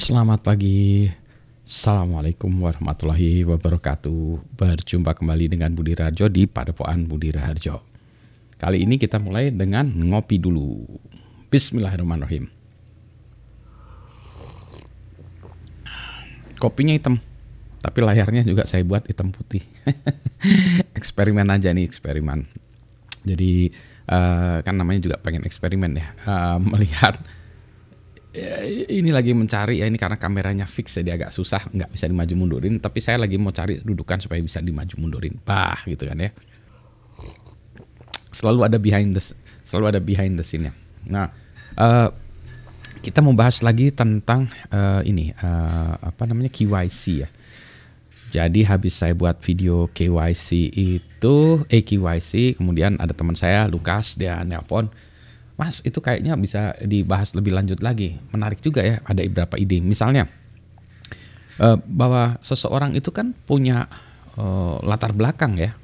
Selamat pagi. Assalamualaikum warahmatullahi wabarakatuh. Berjumpa kembali dengan Budi Raharjo di Padepokan Budi Raharjo. Kali ini kita mulai dengan ngopi dulu. Bismillahirrahmanirrahim. Kopinya hitam, tapi layarnya juga saya buat hitam putih. eksperimen aja nih eksperimen. Jadi uh, kan namanya juga pengen eksperimen ya, uh, melihat ya, ini lagi mencari ya ini karena kameranya fix jadi agak susah nggak bisa dimaju mundurin. Tapi saya lagi mau cari dudukan supaya bisa dimaju mundurin. Bah gitu kan ya. Selalu ada behind the selalu ada behind the scene ya nah uh, kita mau bahas lagi tentang uh, ini uh, apa namanya KYC ya. Jadi habis saya buat video KYC itu eh KYC kemudian ada teman saya Lukas dia nelpon Mas itu kayaknya bisa dibahas lebih lanjut lagi. Menarik juga ya, ada beberapa ide. Misalnya uh, bahwa seseorang itu kan punya uh, latar belakang ya.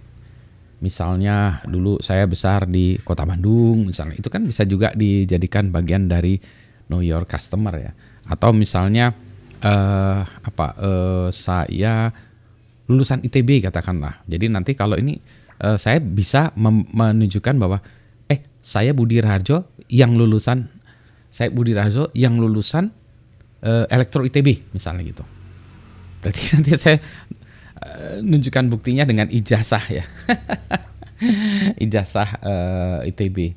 Misalnya dulu saya besar di kota Bandung, misalnya itu kan bisa juga dijadikan bagian dari know your customer ya. Atau misalnya uh, apa uh, saya lulusan ITB katakanlah. Jadi nanti kalau ini uh, saya bisa menunjukkan bahwa saya Budi Raharjo yang lulusan saya Budi Raharjo yang lulusan uh, elektro ITB misalnya gitu. Berarti nanti saya uh, nunjukkan buktinya dengan ijazah ya. ijazah uh, eh, ITB.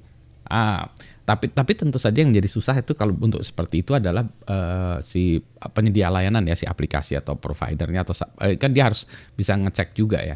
Ah, tapi tapi tentu saja yang jadi susah itu kalau untuk seperti itu adalah uh, si penyedia layanan ya si aplikasi atau providernya atau uh, kan dia harus bisa ngecek juga ya.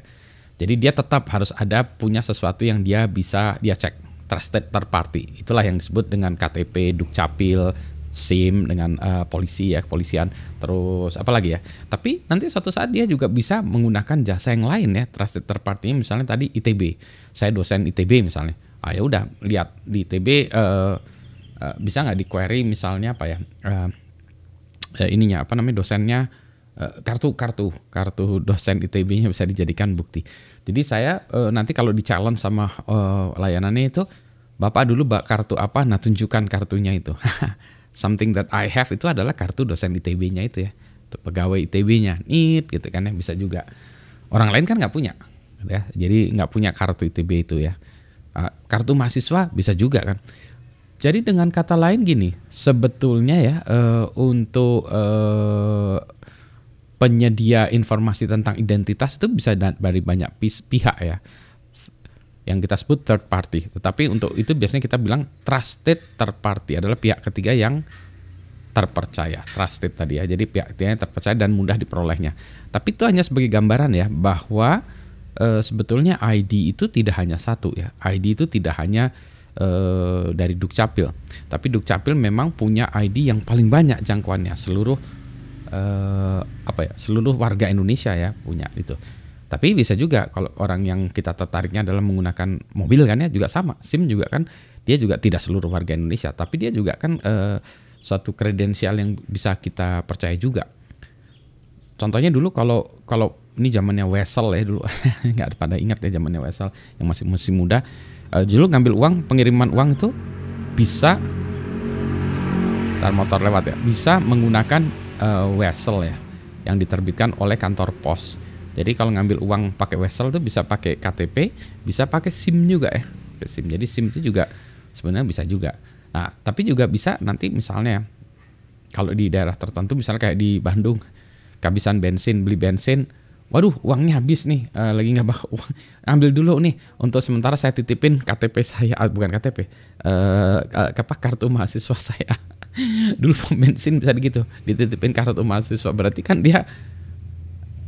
Jadi dia tetap harus ada punya sesuatu yang dia bisa dia cek trusted third party. Itulah yang disebut dengan KTP, Dukcapil, SIM dengan uh, polisi ya, kepolisian, terus apa lagi ya. Tapi nanti suatu saat dia juga bisa menggunakan jasa yang lain ya, trusted third party misalnya tadi ITB. Saya dosen ITB misalnya. Ah ya udah lihat di ITB uh, uh, bisa nggak di query misalnya apa ya? Uh, ininya apa namanya dosennya kartu kartu kartu dosen ITB-nya bisa dijadikan bukti. Jadi saya nanti kalau di challenge sama layanannya itu Bapak dulu bak kartu apa? Nah, tunjukkan kartunya itu. Something that I have itu adalah kartu dosen ITB-nya itu ya. Itu pegawai ITB-nya. Nit gitu kan ya, bisa juga. Orang lain kan nggak punya. Gitu ya. Jadi nggak punya kartu ITB itu ya. Uh, kartu mahasiswa bisa juga kan. Jadi dengan kata lain gini, sebetulnya ya uh, untuk uh, penyedia informasi tentang identitas itu bisa dari banyak pihak ya yang kita sebut third party. Tetapi untuk itu biasanya kita bilang trusted third party adalah pihak ketiga yang terpercaya, trusted tadi ya. Jadi pihak ketiga yang terpercaya dan mudah diperolehnya. Tapi itu hanya sebagai gambaran ya bahwa e, sebetulnya ID itu tidak hanya satu ya. ID itu tidak hanya e, dari Dukcapil, tapi Dukcapil memang punya ID yang paling banyak jangkauannya seluruh e, apa ya, seluruh warga Indonesia ya punya itu. Tapi bisa juga kalau orang yang kita tertariknya adalah menggunakan mobil kan ya juga sama. SIM juga kan dia juga tidak seluruh warga Indonesia, tapi dia juga kan uh, suatu kredensial yang bisa kita percaya juga. Contohnya dulu kalau kalau ini zamannya Wesel ya dulu nggak pada ingat ya zamannya Wesel yang masih masih muda uh, dulu ngambil uang pengiriman uang itu bisa tar motor lewat ya bisa menggunakan uh, Wesel ya yang diterbitkan oleh kantor pos jadi kalau ngambil uang pakai wesel tuh bisa pakai KTP, bisa pakai SIM juga ya. SIM. Jadi SIM itu juga sebenarnya bisa juga. Nah, tapi juga bisa nanti misalnya kalau di daerah tertentu misalnya kayak di Bandung kehabisan bensin, beli bensin, waduh uangnya habis nih, uh, lagi nggak bawa uang, ambil dulu nih untuk sementara saya titipin KTP saya, uh, bukan KTP, uh, apa kartu mahasiswa saya. dulu bensin bisa gitu, dititipin kartu mahasiswa berarti kan dia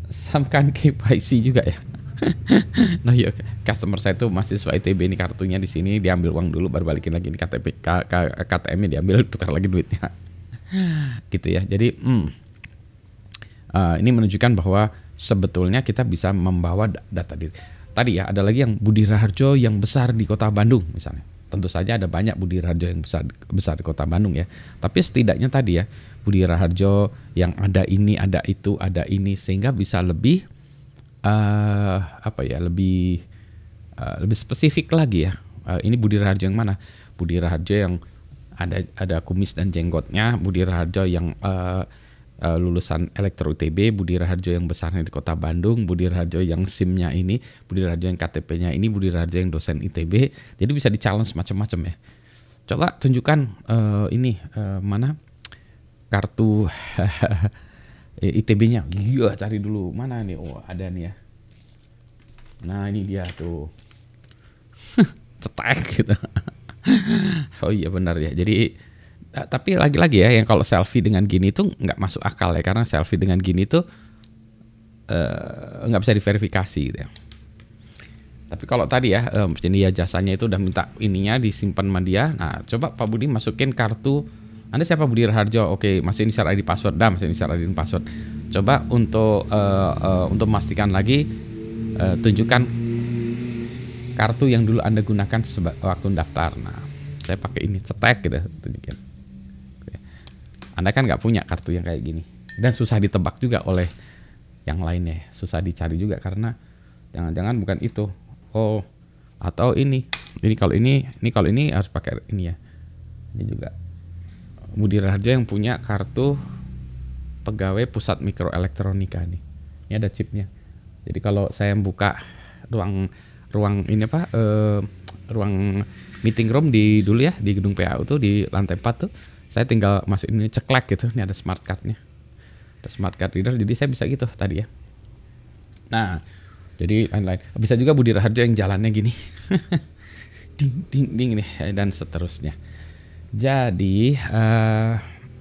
samkan KYC juga ya. nah ya customer saya tuh mahasiswa ITB ini kartunya di sini diambil uang dulu baru balikin lagi di KTP K, K, KTM-nya diambil tukar lagi duitnya. Gitu ya. Jadi hmm, uh, ini menunjukkan bahwa sebetulnya kita bisa membawa data diri tadi ya ada lagi yang Budi Raharjo yang besar di kota Bandung misalnya tentu saja ada banyak Budi Raharjo yang besar besar di kota Bandung ya. Tapi setidaknya tadi ya Budi Raharjo yang ada ini ada itu ada ini sehingga bisa lebih uh, apa ya lebih uh, lebih spesifik lagi ya. Uh, ini Budi Raharjo yang mana? Budi Raharjo yang ada ada kumis dan jenggotnya Budi Raharjo yang uh, uh, lulusan Elektro UTB, Budi Raharjo yang besarnya di Kota Bandung, Budi Raharjo yang SIM-nya ini, Budi Raharjo yang KTP-nya ini, Budi Raharjo yang dosen ITB. Jadi bisa di-challenge macam-macam ya. Coba tunjukkan uh, ini uh, mana kartu ITB-nya. Iya, cari dulu. Mana nih? Oh, ada nih ya. Nah, ini dia tuh. Cetek gitu. oh iya benar ya. Jadi tapi lagi-lagi ya yang kalau selfie dengan gini tuh nggak masuk akal ya karena selfie dengan gini tuh nggak uh, bisa diverifikasi gitu ya. Tapi kalau tadi ya um, ya jasanya itu udah minta ininya disimpan sama dia. Nah, coba Pak Budi masukin kartu anda siapa Budi Raharjo? Oke, masih inisial ID password. Dah, masih inisial ID password. Coba untuk uh, uh, untuk memastikan lagi uh, tunjukkan kartu yang dulu Anda gunakan waktu daftar. Nah, saya pakai ini cetek gitu tunjukin. Anda kan nggak punya kartu yang kayak gini dan susah ditebak juga oleh yang lainnya, susah dicari juga karena jangan-jangan bukan itu. Oh, atau ini. Ini kalau ini, ini kalau ini harus pakai ini ya. Ini juga Budi Raharjo yang punya kartu pegawai pusat mikroelektronika nih. Ini ada chipnya. Jadi kalau saya buka ruang ruang ini apa uh, ruang meeting room di dulu ya di gedung PAU tuh di lantai 4 tuh saya tinggal masuk ini ceklek gitu. Ini ada smart cardnya. Ada smart card reader jadi saya bisa gitu tadi ya. Nah, jadi lain-lain. Bisa juga Budi Raharjo yang jalannya gini. ding ding ding nih dan seterusnya. Jadi uh,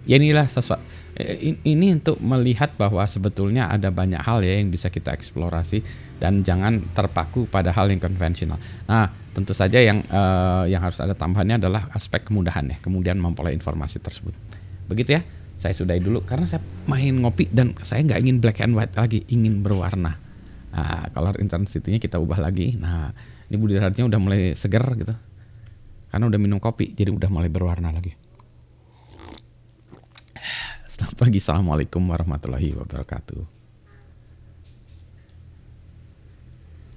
ya inilah sesuatu eh, ini untuk melihat bahwa sebetulnya ada banyak hal ya yang bisa kita eksplorasi dan jangan terpaku pada hal yang konvensional. Nah, tentu saja yang uh, yang harus ada tambahannya adalah aspek kemudahan ya, kemudian memperoleh informasi tersebut. Begitu ya. Saya sudahi dulu karena saya main ngopi dan saya nggak ingin black and white lagi, ingin berwarna. Nah, color intensity-nya kita ubah lagi. Nah, ini budi radionya udah mulai segar gitu karena udah minum kopi jadi udah mulai berwarna lagi selamat pagi assalamualaikum warahmatullahi wabarakatuh